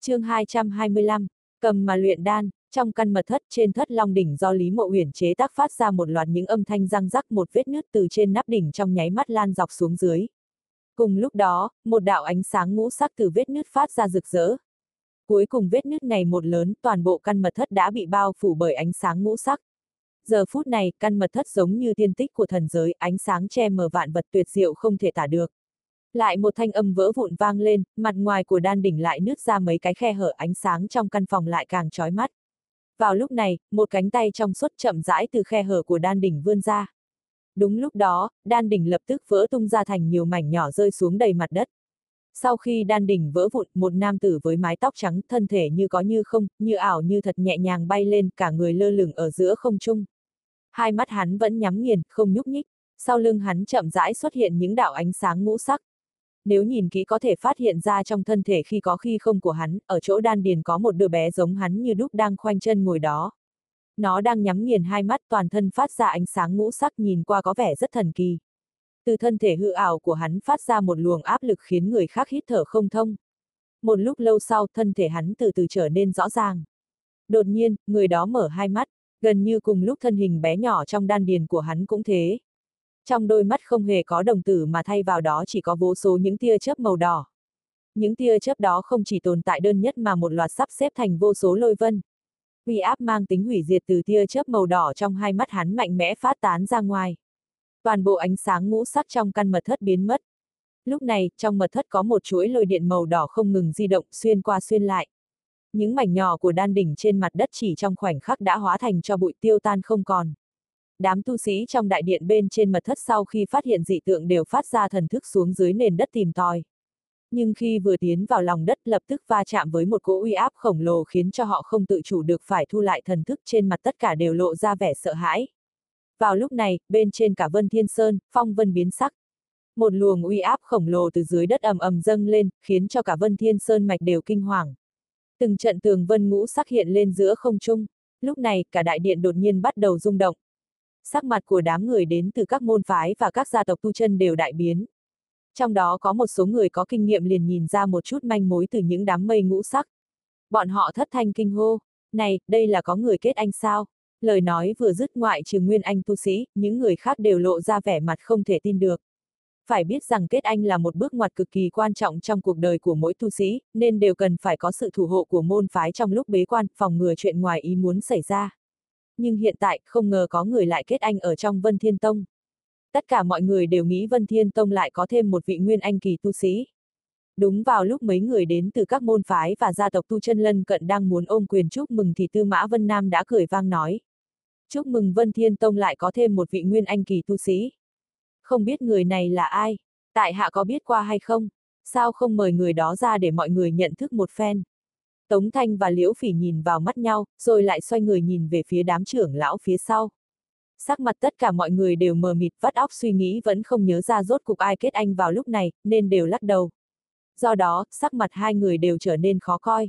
chương 225, cầm mà luyện đan, trong căn mật thất trên thất long đỉnh do Lý Mộ Uyển chế tác phát ra một loạt những âm thanh răng rắc một vết nứt từ trên nắp đỉnh trong nháy mắt lan dọc xuống dưới. Cùng lúc đó, một đạo ánh sáng ngũ sắc từ vết nứt phát ra rực rỡ. Cuối cùng vết nứt ngày một lớn, toàn bộ căn mật thất đã bị bao phủ bởi ánh sáng ngũ sắc. Giờ phút này, căn mật thất giống như tiên tích của thần giới, ánh sáng che mờ vạn vật tuyệt diệu không thể tả được. Lại một thanh âm vỡ vụn vang lên, mặt ngoài của đan đỉnh lại nứt ra mấy cái khe hở ánh sáng trong căn phòng lại càng chói mắt. Vào lúc này, một cánh tay trong suốt chậm rãi từ khe hở của đan đỉnh vươn ra. Đúng lúc đó, đan đỉnh lập tức vỡ tung ra thành nhiều mảnh nhỏ rơi xuống đầy mặt đất. Sau khi đan đỉnh vỡ vụn, một nam tử với mái tóc trắng, thân thể như có như không, như ảo như thật nhẹ nhàng bay lên, cả người lơ lửng ở giữa không trung. Hai mắt hắn vẫn nhắm nghiền, không nhúc nhích. Sau lưng hắn chậm rãi xuất hiện những đạo ánh sáng ngũ sắc. Nếu nhìn kỹ có thể phát hiện ra trong thân thể khi có khi không của hắn, ở chỗ đan điền có một đứa bé giống hắn như đúc đang khoanh chân ngồi đó. Nó đang nhắm nghiền hai mắt toàn thân phát ra ánh sáng ngũ sắc nhìn qua có vẻ rất thần kỳ. Từ thân thể hư ảo của hắn phát ra một luồng áp lực khiến người khác hít thở không thông. Một lúc lâu sau thân thể hắn từ từ trở nên rõ ràng. Đột nhiên, người đó mở hai mắt, gần như cùng lúc thân hình bé nhỏ trong đan điền của hắn cũng thế. Trong đôi mắt không hề có đồng tử mà thay vào đó chỉ có vô số những tia chớp màu đỏ. Những tia chớp đó không chỉ tồn tại đơn nhất mà một loạt sắp xếp thành vô số lôi vân. Uy áp mang tính hủy diệt từ tia chớp màu đỏ trong hai mắt hắn mạnh mẽ phát tán ra ngoài. Toàn bộ ánh sáng ngũ sắc trong căn mật thất biến mất. Lúc này, trong mật thất có một chuỗi lôi điện màu đỏ không ngừng di động xuyên qua xuyên lại. Những mảnh nhỏ của đan đỉnh trên mặt đất chỉ trong khoảnh khắc đã hóa thành cho bụi tiêu tan không còn đám tu sĩ trong đại điện bên trên mật thất sau khi phát hiện dị tượng đều phát ra thần thức xuống dưới nền đất tìm tòi. Nhưng khi vừa tiến vào lòng đất lập tức va chạm với một cỗ uy áp khổng lồ khiến cho họ không tự chủ được phải thu lại thần thức trên mặt tất cả đều lộ ra vẻ sợ hãi. Vào lúc này, bên trên cả Vân Thiên Sơn, phong vân biến sắc. Một luồng uy áp khổng lồ từ dưới đất ầm ầm dâng lên, khiến cho cả Vân Thiên Sơn mạch đều kinh hoàng. Từng trận tường vân ngũ sắc hiện lên giữa không trung. Lúc này, cả đại điện đột nhiên bắt đầu rung động, sắc mặt của đám người đến từ các môn phái và các gia tộc tu chân đều đại biến. Trong đó có một số người có kinh nghiệm liền nhìn ra một chút manh mối từ những đám mây ngũ sắc. Bọn họ thất thanh kinh hô, này, đây là có người kết anh sao? Lời nói vừa dứt ngoại trừ Nguyên Anh tu sĩ, những người khác đều lộ ra vẻ mặt không thể tin được. Phải biết rằng kết anh là một bước ngoặt cực kỳ quan trọng trong cuộc đời của mỗi tu sĩ, nên đều cần phải có sự thủ hộ của môn phái trong lúc bế quan, phòng ngừa chuyện ngoài ý muốn xảy ra nhưng hiện tại không ngờ có người lại kết anh ở trong Vân Thiên Tông. Tất cả mọi người đều nghĩ Vân Thiên Tông lại có thêm một vị nguyên anh kỳ tu sĩ. Đúng vào lúc mấy người đến từ các môn phái và gia tộc tu chân lân cận đang muốn ôm quyền chúc mừng thì Tư Mã Vân Nam đã cười vang nói. Chúc mừng Vân Thiên Tông lại có thêm một vị nguyên anh kỳ tu sĩ. Không biết người này là ai? Tại hạ có biết qua hay không? Sao không mời người đó ra để mọi người nhận thức một phen? Tống Thanh và Liễu Phỉ nhìn vào mắt nhau, rồi lại xoay người nhìn về phía đám trưởng lão phía sau. Sắc mặt tất cả mọi người đều mờ mịt vắt óc suy nghĩ vẫn không nhớ ra rốt cục ai kết anh vào lúc này, nên đều lắc đầu. Do đó, sắc mặt hai người đều trở nên khó coi.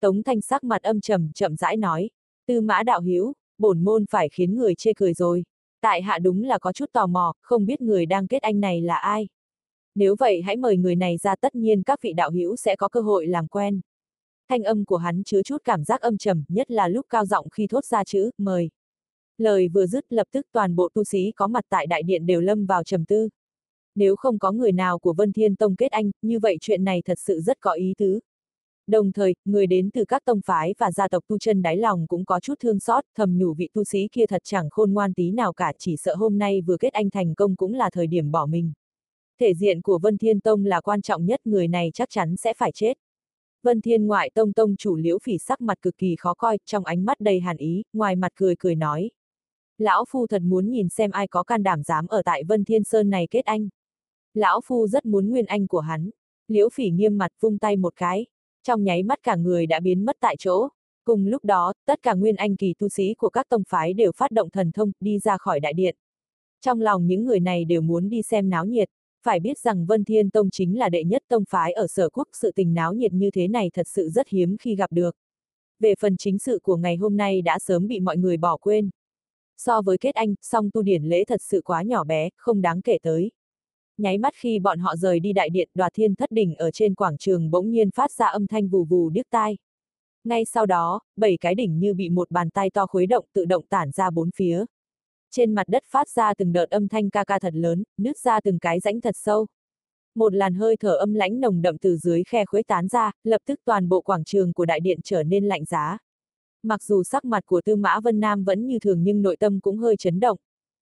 Tống Thanh sắc mặt âm trầm, chậm rãi nói, tư mã đạo hiếu, bổn môn phải khiến người chê cười rồi. Tại hạ đúng là có chút tò mò, không biết người đang kết anh này là ai. Nếu vậy hãy mời người này ra tất nhiên các vị đạo hữu sẽ có cơ hội làm quen thanh âm của hắn chứa chút cảm giác âm trầm, nhất là lúc cao giọng khi thốt ra chữ, mời. Lời vừa dứt lập tức toàn bộ tu sĩ có mặt tại đại điện đều lâm vào trầm tư. Nếu không có người nào của Vân Thiên Tông kết anh, như vậy chuyện này thật sự rất có ý tứ. Đồng thời, người đến từ các tông phái và gia tộc tu chân đáy lòng cũng có chút thương xót, thầm nhủ vị tu sĩ kia thật chẳng khôn ngoan tí nào cả chỉ sợ hôm nay vừa kết anh thành công cũng là thời điểm bỏ mình. Thể diện của Vân Thiên Tông là quan trọng nhất người này chắc chắn sẽ phải chết. Vân Thiên ngoại tông tông chủ liễu phỉ sắc mặt cực kỳ khó coi, trong ánh mắt đầy hàn ý, ngoài mặt cười cười nói. Lão Phu thật muốn nhìn xem ai có can đảm dám ở tại Vân Thiên Sơn này kết anh. Lão Phu rất muốn nguyên anh của hắn. Liễu phỉ nghiêm mặt vung tay một cái. Trong nháy mắt cả người đã biến mất tại chỗ. Cùng lúc đó, tất cả nguyên anh kỳ tu sĩ của các tông phái đều phát động thần thông, đi ra khỏi đại điện. Trong lòng những người này đều muốn đi xem náo nhiệt. Phải biết rằng Vân Thiên Tông chính là đệ nhất tông phái ở sở quốc, sự tình náo nhiệt như thế này thật sự rất hiếm khi gặp được. Về phần chính sự của ngày hôm nay đã sớm bị mọi người bỏ quên. So với kết anh, song tu điển lễ thật sự quá nhỏ bé, không đáng kể tới. Nháy mắt khi bọn họ rời đi đại điện đoạt thiên thất đỉnh ở trên quảng trường bỗng nhiên phát ra âm thanh vù vù điếc tai. Ngay sau đó, bảy cái đỉnh như bị một bàn tay to khuấy động tự động tản ra bốn phía. Trên mặt đất phát ra từng đợt âm thanh ca ca thật lớn, nứt ra từng cái rãnh thật sâu. Một làn hơi thở âm lãnh nồng đậm từ dưới khe khuếch tán ra, lập tức toàn bộ quảng trường của đại điện trở nên lạnh giá. Mặc dù sắc mặt của Tư Mã Vân Nam vẫn như thường nhưng nội tâm cũng hơi chấn động.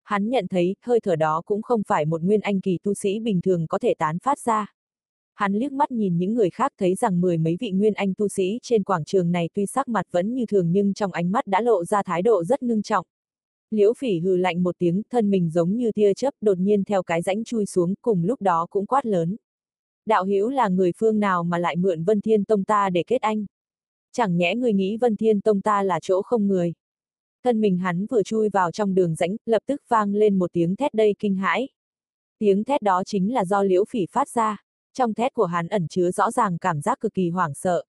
Hắn nhận thấy, hơi thở đó cũng không phải một nguyên anh kỳ tu sĩ bình thường có thể tán phát ra. Hắn liếc mắt nhìn những người khác thấy rằng mười mấy vị nguyên anh tu sĩ trên quảng trường này tuy sắc mặt vẫn như thường nhưng trong ánh mắt đã lộ ra thái độ rất ngưng trọng. Liễu phỉ hừ lạnh một tiếng, thân mình giống như tia chớp đột nhiên theo cái rãnh chui xuống, cùng lúc đó cũng quát lớn. Đạo hữu là người phương nào mà lại mượn Vân Thiên Tông ta để kết anh? Chẳng nhẽ người nghĩ Vân Thiên Tông ta là chỗ không người. Thân mình hắn vừa chui vào trong đường rãnh, lập tức vang lên một tiếng thét đầy kinh hãi. Tiếng thét đó chính là do liễu phỉ phát ra. Trong thét của hắn ẩn chứa rõ ràng cảm giác cực kỳ hoảng sợ.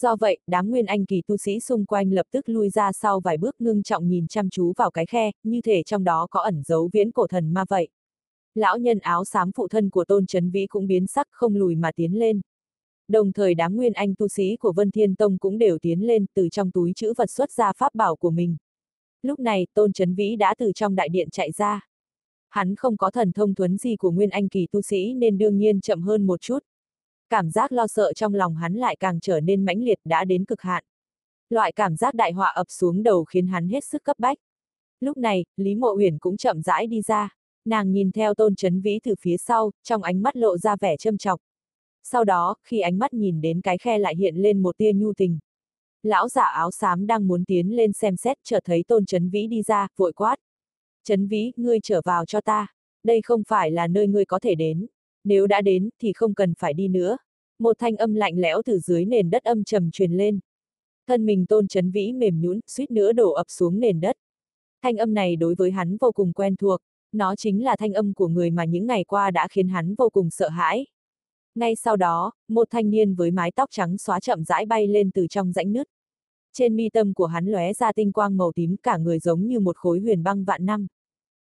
Do vậy, đám nguyên anh kỳ tu sĩ xung quanh lập tức lui ra sau vài bước ngưng trọng nhìn chăm chú vào cái khe, như thể trong đó có ẩn dấu viễn cổ thần ma vậy. Lão nhân áo xám phụ thân của Tôn Trấn Vĩ cũng biến sắc không lùi mà tiến lên. Đồng thời đám nguyên anh tu sĩ của Vân Thiên Tông cũng đều tiến lên từ trong túi chữ vật xuất ra pháp bảo của mình. Lúc này, Tôn Trấn Vĩ đã từ trong đại điện chạy ra. Hắn không có thần thông thuấn gì của nguyên anh kỳ tu sĩ nên đương nhiên chậm hơn một chút. Cảm giác lo sợ trong lòng hắn lại càng trở nên mãnh liệt đã đến cực hạn. Loại cảm giác đại họa ập xuống đầu khiến hắn hết sức cấp bách. Lúc này, Lý Mộ Uyển cũng chậm rãi đi ra. Nàng nhìn theo Tôn Chấn Vĩ từ phía sau, trong ánh mắt lộ ra vẻ châm chọc. Sau đó, khi ánh mắt nhìn đến cái khe lại hiện lên một tia nhu tình. Lão giả áo xám đang muốn tiến lên xem xét chợt thấy Tôn Chấn Vĩ đi ra, vội quát. Chấn Vĩ, ngươi trở vào cho ta. Đây không phải là nơi ngươi có thể đến nếu đã đến thì không cần phải đi nữa. Một thanh âm lạnh lẽo từ dưới nền đất âm trầm truyền lên. Thân mình tôn chấn vĩ mềm nhũn, suýt nữa đổ ập xuống nền đất. Thanh âm này đối với hắn vô cùng quen thuộc, nó chính là thanh âm của người mà những ngày qua đã khiến hắn vô cùng sợ hãi. Ngay sau đó, một thanh niên với mái tóc trắng xóa chậm rãi bay lên từ trong rãnh nứt. Trên mi tâm của hắn lóe ra tinh quang màu tím cả người giống như một khối huyền băng vạn năm.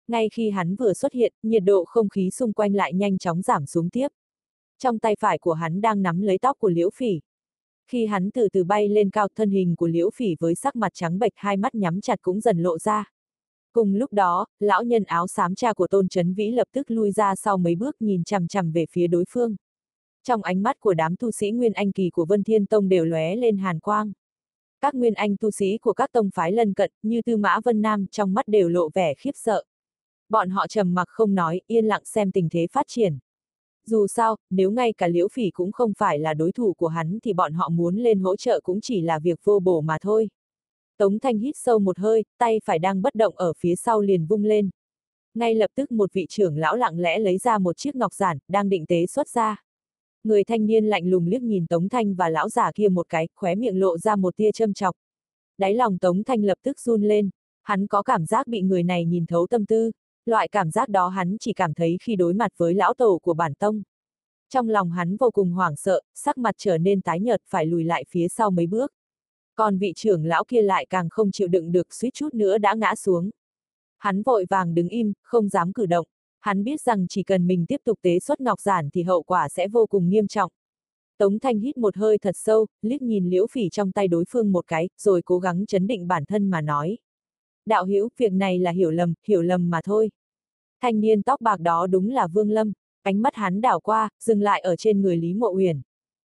Ngay khi hắn vừa xuất hiện, nhiệt độ không khí xung quanh lại nhanh chóng giảm xuống tiếp. Trong tay phải của hắn đang nắm lấy tóc của Liễu Phỉ. Khi hắn từ từ bay lên cao thân hình của Liễu Phỉ với sắc mặt trắng bệch hai mắt nhắm chặt cũng dần lộ ra. Cùng lúc đó, lão nhân áo xám cha của Tôn Trấn Vĩ lập tức lui ra sau mấy bước nhìn chằm chằm về phía đối phương. Trong ánh mắt của đám tu sĩ Nguyên Anh Kỳ của Vân Thiên Tông đều lóe lên hàn quang. Các Nguyên Anh tu sĩ của các tông phái lân cận, như Tư Mã Vân Nam, trong mắt đều lộ vẻ khiếp sợ. Bọn họ trầm mặc không nói, yên lặng xem tình thế phát triển. Dù sao, nếu ngay cả liễu phỉ cũng không phải là đối thủ của hắn thì bọn họ muốn lên hỗ trợ cũng chỉ là việc vô bổ mà thôi. Tống Thanh hít sâu một hơi, tay phải đang bất động ở phía sau liền vung lên. Ngay lập tức một vị trưởng lão lặng lẽ lấy ra một chiếc ngọc giản, đang định tế xuất ra. Người thanh niên lạnh lùng liếc nhìn Tống Thanh và lão giả kia một cái, khóe miệng lộ ra một tia châm chọc. Đáy lòng Tống Thanh lập tức run lên, hắn có cảm giác bị người này nhìn thấu tâm tư. Loại cảm giác đó hắn chỉ cảm thấy khi đối mặt với lão tổ của bản tông. Trong lòng hắn vô cùng hoảng sợ, sắc mặt trở nên tái nhợt phải lùi lại phía sau mấy bước. Còn vị trưởng lão kia lại càng không chịu đựng được suýt chút nữa đã ngã xuống. Hắn vội vàng đứng im, không dám cử động. Hắn biết rằng chỉ cần mình tiếp tục tế xuất ngọc giản thì hậu quả sẽ vô cùng nghiêm trọng. Tống Thanh hít một hơi thật sâu, liếc nhìn liễu phỉ trong tay đối phương một cái, rồi cố gắng chấn định bản thân mà nói. Đạo hữu việc này là hiểu lầm, hiểu lầm mà thôi. Thanh niên tóc bạc đó đúng là Vương Lâm, ánh mắt hắn đảo qua, dừng lại ở trên người Lý Mộ Uyển.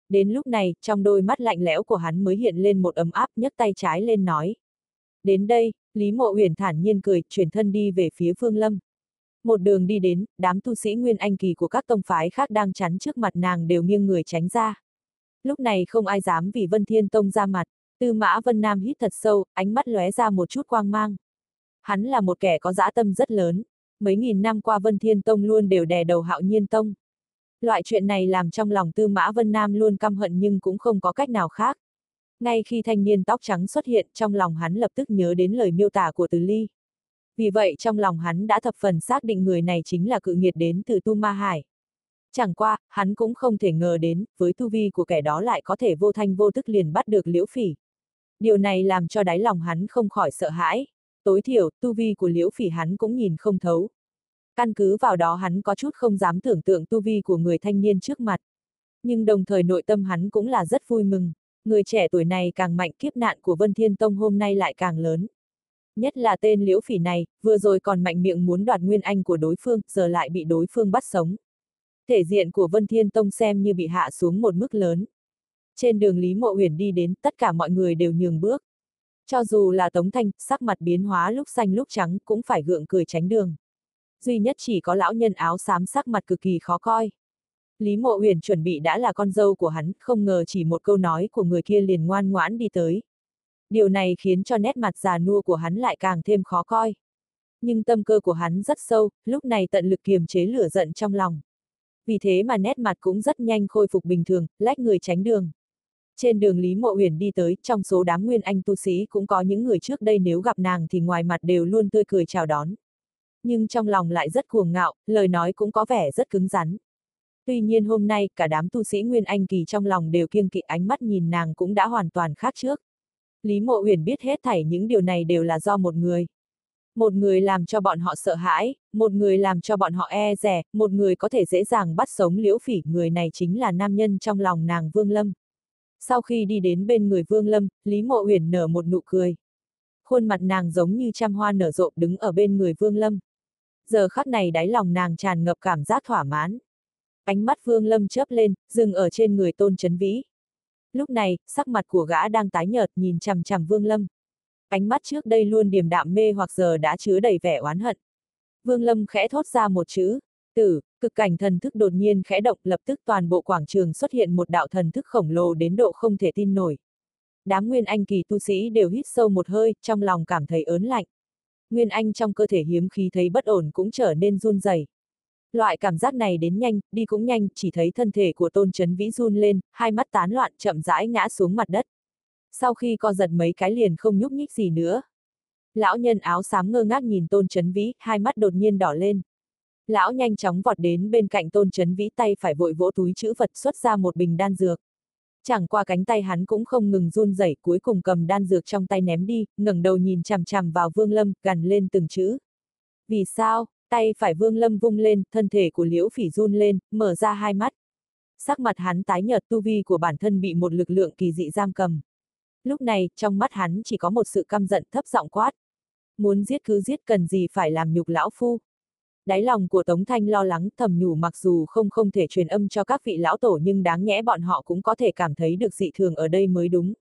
Đến lúc này, trong đôi mắt lạnh lẽo của hắn mới hiện lên một ấm áp nhấc tay trái lên nói. Đến đây, Lý Mộ Uyển thản nhiên cười, chuyển thân đi về phía Vương Lâm. Một đường đi đến, đám tu sĩ Nguyên Anh Kỳ của các tông phái khác đang chắn trước mặt nàng đều nghiêng người tránh ra. Lúc này không ai dám vì Vân Thiên Tông ra mặt, Tư Mã Vân Nam hít thật sâu, ánh mắt lóe ra một chút quang mang. Hắn là một kẻ có dã tâm rất lớn, mấy nghìn năm qua Vân Thiên Tông luôn đều đè đầu hạo nhiên tông. Loại chuyện này làm trong lòng Tư Mã Vân Nam luôn căm hận nhưng cũng không có cách nào khác. Ngay khi thanh niên tóc trắng xuất hiện trong lòng hắn lập tức nhớ đến lời miêu tả của Từ Ly. Vì vậy trong lòng hắn đã thập phần xác định người này chính là cự nghiệt đến từ Tu Ma Hải. Chẳng qua, hắn cũng không thể ngờ đến, với tu vi của kẻ đó lại có thể vô thanh vô tức liền bắt được liễu phỉ. Điều này làm cho đáy lòng hắn không khỏi sợ hãi. Tối thiểu, tu vi của liễu phỉ hắn cũng nhìn không thấu. Căn cứ vào đó hắn có chút không dám tưởng tượng tu vi của người thanh niên trước mặt. Nhưng đồng thời nội tâm hắn cũng là rất vui mừng, người trẻ tuổi này càng mạnh kiếp nạn của Vân Thiên Tông hôm nay lại càng lớn. Nhất là tên liễu phỉ này, vừa rồi còn mạnh miệng muốn đoạt nguyên anh của đối phương, giờ lại bị đối phương bắt sống. Thể diện của Vân Thiên Tông xem như bị hạ xuống một mức lớn. Trên đường Lý Mộ Huyền đi đến, tất cả mọi người đều nhường bước. Cho dù là Tống Thanh, sắc mặt biến hóa lúc xanh lúc trắng, cũng phải gượng cười tránh đường. Duy nhất chỉ có lão nhân áo xám sắc mặt cực kỳ khó coi. Lý Mộ Huyền chuẩn bị đã là con dâu của hắn, không ngờ chỉ một câu nói của người kia liền ngoan ngoãn đi tới. Điều này khiến cho nét mặt già nua của hắn lại càng thêm khó coi. Nhưng tâm cơ của hắn rất sâu, lúc này tận lực kiềm chế lửa giận trong lòng. Vì thế mà nét mặt cũng rất nhanh khôi phục bình thường, lách người tránh đường. Trên đường Lý Mộ Huyền đi tới, trong số đám nguyên anh tu sĩ cũng có những người trước đây nếu gặp nàng thì ngoài mặt đều luôn tươi cười chào đón. Nhưng trong lòng lại rất cuồng ngạo, lời nói cũng có vẻ rất cứng rắn. Tuy nhiên hôm nay, cả đám tu sĩ Nguyên Anh Kỳ trong lòng đều kiêng kỵ ánh mắt nhìn nàng cũng đã hoàn toàn khác trước. Lý Mộ Huyền biết hết thảy những điều này đều là do một người. Một người làm cho bọn họ sợ hãi, một người làm cho bọn họ e rẻ, một người có thể dễ dàng bắt sống liễu phỉ, người này chính là nam nhân trong lòng nàng Vương Lâm. Sau khi đi đến bên người Vương Lâm, Lý Mộ Huyền nở một nụ cười. Khuôn mặt nàng giống như trăm hoa nở rộ đứng ở bên người Vương Lâm. Giờ khắc này đáy lòng nàng tràn ngập cảm giác thỏa mãn. Ánh mắt Vương Lâm chớp lên, dừng ở trên người Tôn Chấn Vĩ. Lúc này, sắc mặt của gã đang tái nhợt nhìn chằm chằm Vương Lâm. Ánh mắt trước đây luôn điềm đạm mê hoặc giờ đã chứa đầy vẻ oán hận. Vương Lâm khẽ thốt ra một chữ, tử, cực cảnh thần thức đột nhiên khẽ động lập tức toàn bộ quảng trường xuất hiện một đạo thần thức khổng lồ đến độ không thể tin nổi. Đám nguyên anh kỳ tu sĩ đều hít sâu một hơi, trong lòng cảm thấy ớn lạnh. Nguyên anh trong cơ thể hiếm khí thấy bất ổn cũng trở nên run rẩy. Loại cảm giác này đến nhanh, đi cũng nhanh, chỉ thấy thân thể của tôn chấn vĩ run lên, hai mắt tán loạn chậm rãi ngã xuống mặt đất. Sau khi co giật mấy cái liền không nhúc nhích gì nữa. Lão nhân áo xám ngơ ngác nhìn tôn chấn vĩ, hai mắt đột nhiên đỏ lên. Lão nhanh chóng vọt đến bên cạnh tôn chấn vĩ tay phải vội vỗ túi chữ vật xuất ra một bình đan dược. Chẳng qua cánh tay hắn cũng không ngừng run rẩy, cuối cùng cầm đan dược trong tay ném đi, ngẩng đầu nhìn chằm chằm vào Vương Lâm, gằn lên từng chữ. Vì sao? Tay phải Vương Lâm vung lên, thân thể của Liễu Phỉ run lên, mở ra hai mắt. Sắc mặt hắn tái nhợt tu vi của bản thân bị một lực lượng kỳ dị giam cầm. Lúc này, trong mắt hắn chỉ có một sự căm giận thấp giọng quát. Muốn giết cứ giết cần gì phải làm nhục lão phu. Đáy lòng của Tống Thanh lo lắng thầm nhủ mặc dù không không thể truyền âm cho các vị lão tổ nhưng đáng nhẽ bọn họ cũng có thể cảm thấy được dị thường ở đây mới đúng.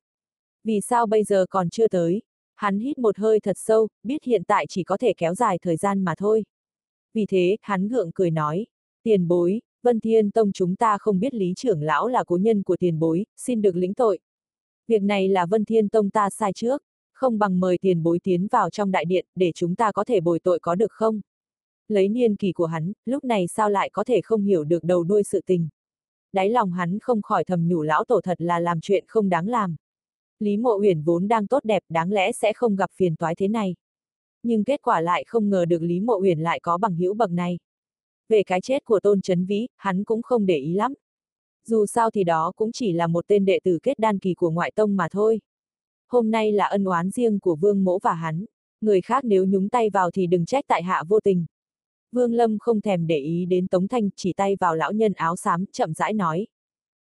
Vì sao bây giờ còn chưa tới? Hắn hít một hơi thật sâu, biết hiện tại chỉ có thể kéo dài thời gian mà thôi. Vì thế, hắn gượng cười nói, tiền bối, Vân Thiên Tông chúng ta không biết Lý trưởng lão là cố nhân của tiền bối, xin được lĩnh tội. Việc này là Vân Thiên Tông ta sai trước, không bằng mời tiền bối tiến vào trong đại điện để chúng ta có thể bồi tội có được không? Lấy niên kỳ của hắn, lúc này sao lại có thể không hiểu được đầu đuôi sự tình. Đáy lòng hắn không khỏi thầm nhủ lão tổ thật là làm chuyện không đáng làm. Lý mộ huyền vốn đang tốt đẹp đáng lẽ sẽ không gặp phiền toái thế này. Nhưng kết quả lại không ngờ được Lý mộ huyền lại có bằng hữu bậc này. Về cái chết của tôn chấn vĩ, hắn cũng không để ý lắm. Dù sao thì đó cũng chỉ là một tên đệ tử kết đan kỳ của ngoại tông mà thôi. Hôm nay là ân oán riêng của vương mỗ và hắn. Người khác nếu nhúng tay vào thì đừng trách tại hạ vô tình. Vương Lâm không thèm để ý đến Tống Thanh, chỉ tay vào lão nhân áo xám, chậm rãi nói.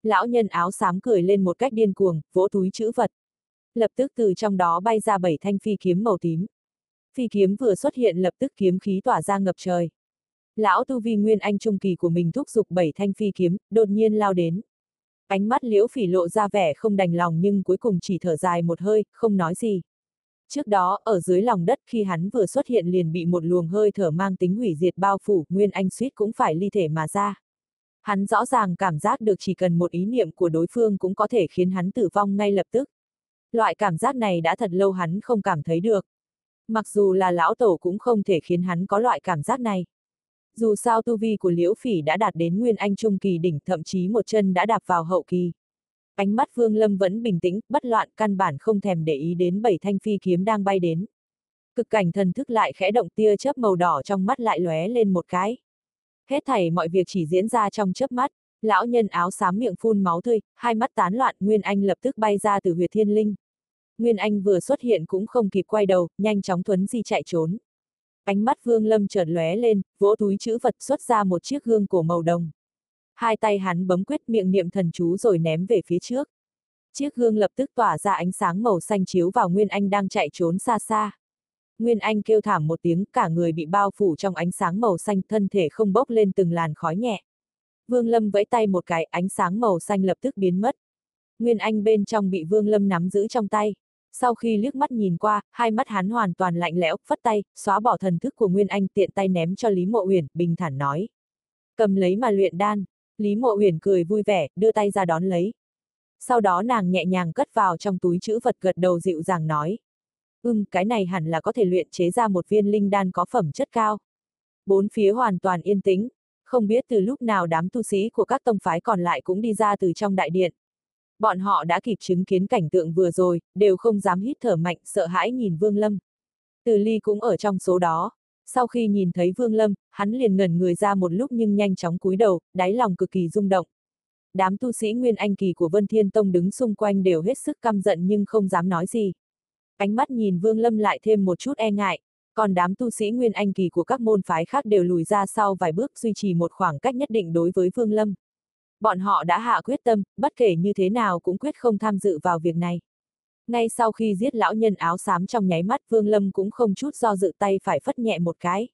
Lão nhân áo xám cười lên một cách điên cuồng, vỗ túi chữ vật. Lập tức từ trong đó bay ra bảy thanh phi kiếm màu tím. Phi kiếm vừa xuất hiện lập tức kiếm khí tỏa ra ngập trời. Lão tu vi nguyên anh trung kỳ của mình thúc giục bảy thanh phi kiếm, đột nhiên lao đến. Ánh mắt liễu phỉ lộ ra vẻ không đành lòng nhưng cuối cùng chỉ thở dài một hơi, không nói gì. Trước đó, ở dưới lòng đất khi hắn vừa xuất hiện liền bị một luồng hơi thở mang tính hủy diệt bao phủ, Nguyên Anh suýt cũng phải ly thể mà ra. Hắn rõ ràng cảm giác được chỉ cần một ý niệm của đối phương cũng có thể khiến hắn tử vong ngay lập tức. Loại cảm giác này đã thật lâu hắn không cảm thấy được. Mặc dù là lão tổ cũng không thể khiến hắn có loại cảm giác này. Dù sao tu vi của Liễu Phỉ đã đạt đến Nguyên Anh Trung Kỳ đỉnh thậm chí một chân đã đạp vào hậu kỳ. Ánh mắt Vương Lâm vẫn bình tĩnh, bất loạn, căn bản không thèm để ý đến bảy thanh phi kiếm đang bay đến. Cực cảnh thần thức lại khẽ động tia chớp màu đỏ trong mắt lại lóe lên một cái. Hết thảy mọi việc chỉ diễn ra trong chớp mắt, lão nhân áo xám miệng phun máu tươi, hai mắt tán loạn, Nguyên Anh lập tức bay ra từ huyệt thiên linh. Nguyên Anh vừa xuất hiện cũng không kịp quay đầu, nhanh chóng thuấn di chạy trốn. Ánh mắt Vương Lâm chợt lóe lên, vỗ túi chữ vật xuất ra một chiếc gương cổ màu đồng. Hai tay hắn bấm quyết miệng niệm thần chú rồi ném về phía trước. Chiếc gương lập tức tỏa ra ánh sáng màu xanh chiếu vào Nguyên Anh đang chạy trốn xa xa. Nguyên Anh kêu thảm một tiếng, cả người bị bao phủ trong ánh sáng màu xanh, thân thể không bốc lên từng làn khói nhẹ. Vương Lâm vẫy tay một cái, ánh sáng màu xanh lập tức biến mất. Nguyên Anh bên trong bị Vương Lâm nắm giữ trong tay. Sau khi liếc mắt nhìn qua, hai mắt hắn hoàn toàn lạnh lẽo, phất tay, xóa bỏ thần thức của Nguyên Anh tiện tay ném cho Lý Mộ Uyển, bình thản nói. Cầm lấy mà luyện đan. Lý Mộ Uyển cười vui vẻ, đưa tay ra đón lấy. Sau đó nàng nhẹ nhàng cất vào trong túi chữ vật gật đầu dịu dàng nói. Ừm, cái này hẳn là có thể luyện chế ra một viên linh đan có phẩm chất cao. Bốn phía hoàn toàn yên tĩnh, không biết từ lúc nào đám tu sĩ của các tông phái còn lại cũng đi ra từ trong đại điện. Bọn họ đã kịp chứng kiến cảnh tượng vừa rồi, đều không dám hít thở mạnh, sợ hãi nhìn Vương Lâm. Từ ly cũng ở trong số đó. Sau khi nhìn thấy Vương Lâm, hắn liền ngẩn người ra một lúc nhưng nhanh chóng cúi đầu, đáy lòng cực kỳ rung động. Đám tu sĩ Nguyên Anh Kỳ của Vân Thiên Tông đứng xung quanh đều hết sức căm giận nhưng không dám nói gì. Ánh mắt nhìn Vương Lâm lại thêm một chút e ngại, còn đám tu sĩ Nguyên Anh Kỳ của các môn phái khác đều lùi ra sau vài bước duy trì một khoảng cách nhất định đối với Vương Lâm. Bọn họ đã hạ quyết tâm, bất kể như thế nào cũng quyết không tham dự vào việc này. Ngay sau khi giết lão nhân áo xám trong nháy mắt Vương Lâm cũng không chút do dự tay phải phất nhẹ một cái.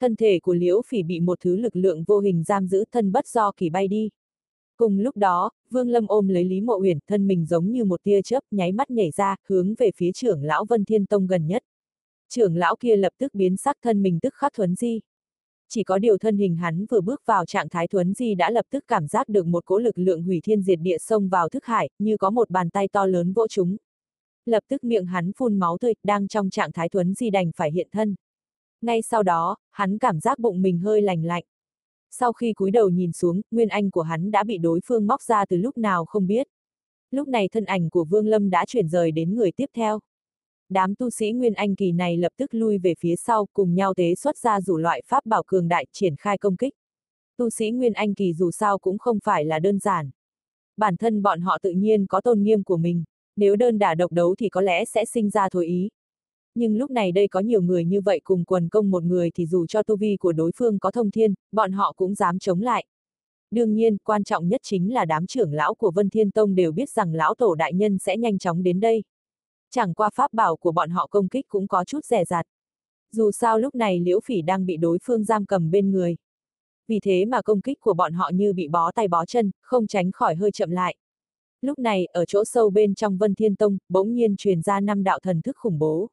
Thân thể của Liễu Phỉ bị một thứ lực lượng vô hình giam giữ thân bất do kỳ bay đi. Cùng lúc đó, Vương Lâm ôm lấy Lý Mộ Uyển, thân mình giống như một tia chớp, nháy mắt nhảy ra, hướng về phía trưởng lão Vân Thiên Tông gần nhất. Trưởng lão kia lập tức biến sắc thân mình tức khắc thuấn di. Chỉ có điều thân hình hắn vừa bước vào trạng thái thuấn di đã lập tức cảm giác được một cỗ lực lượng hủy thiên diệt địa xông vào thức hải, như có một bàn tay to lớn vỗ chúng. Lập tức miệng hắn phun máu tươi, đang trong trạng thái thuấn di đành phải hiện thân. Ngay sau đó, hắn cảm giác bụng mình hơi lành lạnh. Sau khi cúi đầu nhìn xuống, nguyên anh của hắn đã bị đối phương móc ra từ lúc nào không biết. Lúc này thân ảnh của Vương Lâm đã chuyển rời đến người tiếp theo. Đám tu sĩ Nguyên Anh kỳ này lập tức lui về phía sau, cùng nhau tế xuất ra rủ loại pháp bảo cường đại triển khai công kích. Tu sĩ Nguyên Anh kỳ dù sao cũng không phải là đơn giản. Bản thân bọn họ tự nhiên có tôn nghiêm của mình, nếu đơn đả độc đấu thì có lẽ sẽ sinh ra thối ý, nhưng lúc này đây có nhiều người như vậy cùng quần công một người thì dù cho tu vi của đối phương có thông thiên, bọn họ cũng dám chống lại. Đương nhiên, quan trọng nhất chính là đám trưởng lão của Vân Thiên Tông đều biết rằng lão tổ đại nhân sẽ nhanh chóng đến đây. Chẳng qua pháp bảo của bọn họ công kích cũng có chút rẻ rạt. Dù sao lúc này liễu phỉ đang bị đối phương giam cầm bên người. Vì thế mà công kích của bọn họ như bị bó tay bó chân, không tránh khỏi hơi chậm lại. Lúc này, ở chỗ sâu bên trong Vân Thiên Tông, bỗng nhiên truyền ra năm đạo thần thức khủng bố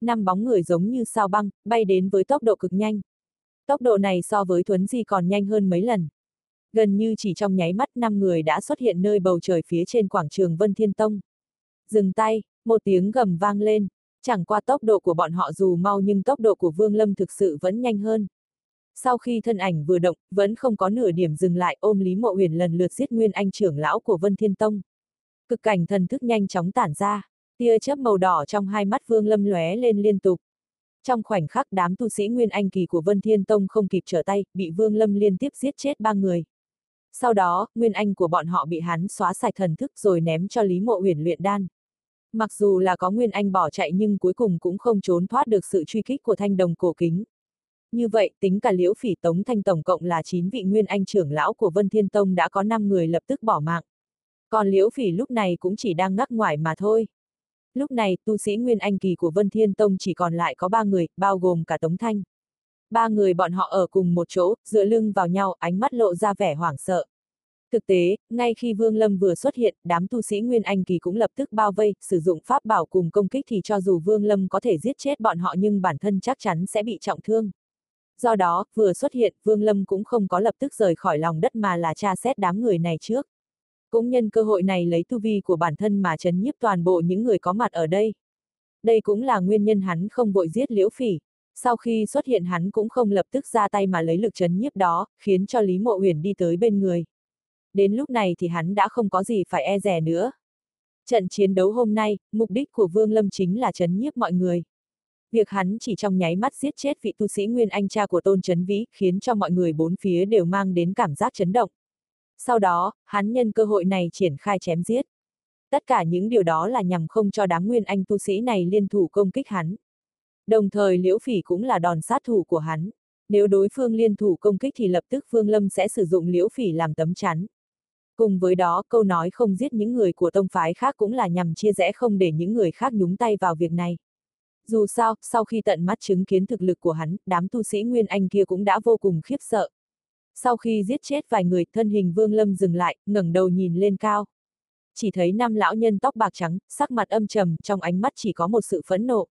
năm bóng người giống như sao băng, bay đến với tốc độ cực nhanh. Tốc độ này so với Thuấn Di còn nhanh hơn mấy lần. Gần như chỉ trong nháy mắt năm người đã xuất hiện nơi bầu trời phía trên quảng trường Vân Thiên Tông. Dừng tay, một tiếng gầm vang lên, chẳng qua tốc độ của bọn họ dù mau nhưng tốc độ của Vương Lâm thực sự vẫn nhanh hơn. Sau khi thân ảnh vừa động, vẫn không có nửa điểm dừng lại ôm Lý Mộ Huyền lần lượt giết Nguyên Anh trưởng lão của Vân Thiên Tông. Cực cảnh thần thức nhanh chóng tản ra. Tia chớp màu đỏ trong hai mắt Vương Lâm lóe lên liên tục. Trong khoảnh khắc đám tu sĩ Nguyên Anh kỳ của Vân Thiên Tông không kịp trở tay, bị Vương Lâm liên tiếp giết chết ba người. Sau đó, Nguyên Anh của bọn họ bị hắn xóa sạch thần thức rồi ném cho Lý Mộ Huyền luyện đan. Mặc dù là có Nguyên Anh bỏ chạy nhưng cuối cùng cũng không trốn thoát được sự truy kích của thanh đồng cổ kính. Như vậy, tính cả liễu phỉ tống thanh tổng cộng là 9 vị Nguyên Anh trưởng lão của Vân Thiên Tông đã có 5 người lập tức bỏ mạng. Còn liễu phỉ lúc này cũng chỉ đang ngắc ngoài mà thôi. Lúc này, tu sĩ Nguyên Anh Kỳ của Vân Thiên Tông chỉ còn lại có ba người, bao gồm cả Tống Thanh. Ba người bọn họ ở cùng một chỗ, dựa lưng vào nhau, ánh mắt lộ ra vẻ hoảng sợ. Thực tế, ngay khi Vương Lâm vừa xuất hiện, đám tu sĩ Nguyên Anh Kỳ cũng lập tức bao vây, sử dụng pháp bảo cùng công kích thì cho dù Vương Lâm có thể giết chết bọn họ nhưng bản thân chắc chắn sẽ bị trọng thương. Do đó, vừa xuất hiện, Vương Lâm cũng không có lập tức rời khỏi lòng đất mà là tra xét đám người này trước cũng nhân cơ hội này lấy tu vi của bản thân mà chấn nhiếp toàn bộ những người có mặt ở đây. Đây cũng là nguyên nhân hắn không vội giết liễu phỉ. Sau khi xuất hiện hắn cũng không lập tức ra tay mà lấy lực chấn nhiếp đó, khiến cho Lý Mộ Huyền đi tới bên người. Đến lúc này thì hắn đã không có gì phải e rè nữa. Trận chiến đấu hôm nay, mục đích của Vương Lâm chính là chấn nhiếp mọi người. Việc hắn chỉ trong nháy mắt giết chết vị tu sĩ Nguyên Anh cha của Tôn Trấn Vĩ khiến cho mọi người bốn phía đều mang đến cảm giác chấn động sau đó, hắn nhân cơ hội này triển khai chém giết. Tất cả những điều đó là nhằm không cho đám nguyên anh tu sĩ này liên thủ công kích hắn. Đồng thời Liễu Phỉ cũng là đòn sát thủ của hắn. Nếu đối phương liên thủ công kích thì lập tức Phương Lâm sẽ sử dụng Liễu Phỉ làm tấm chắn. Cùng với đó, câu nói không giết những người của tông phái khác cũng là nhằm chia rẽ không để những người khác nhúng tay vào việc này. Dù sao, sau khi tận mắt chứng kiến thực lực của hắn, đám tu sĩ Nguyên Anh kia cũng đã vô cùng khiếp sợ. Sau khi giết chết vài người, thân hình Vương Lâm dừng lại, ngẩng đầu nhìn lên cao. Chỉ thấy năm lão nhân tóc bạc trắng, sắc mặt âm trầm, trong ánh mắt chỉ có một sự phẫn nộ.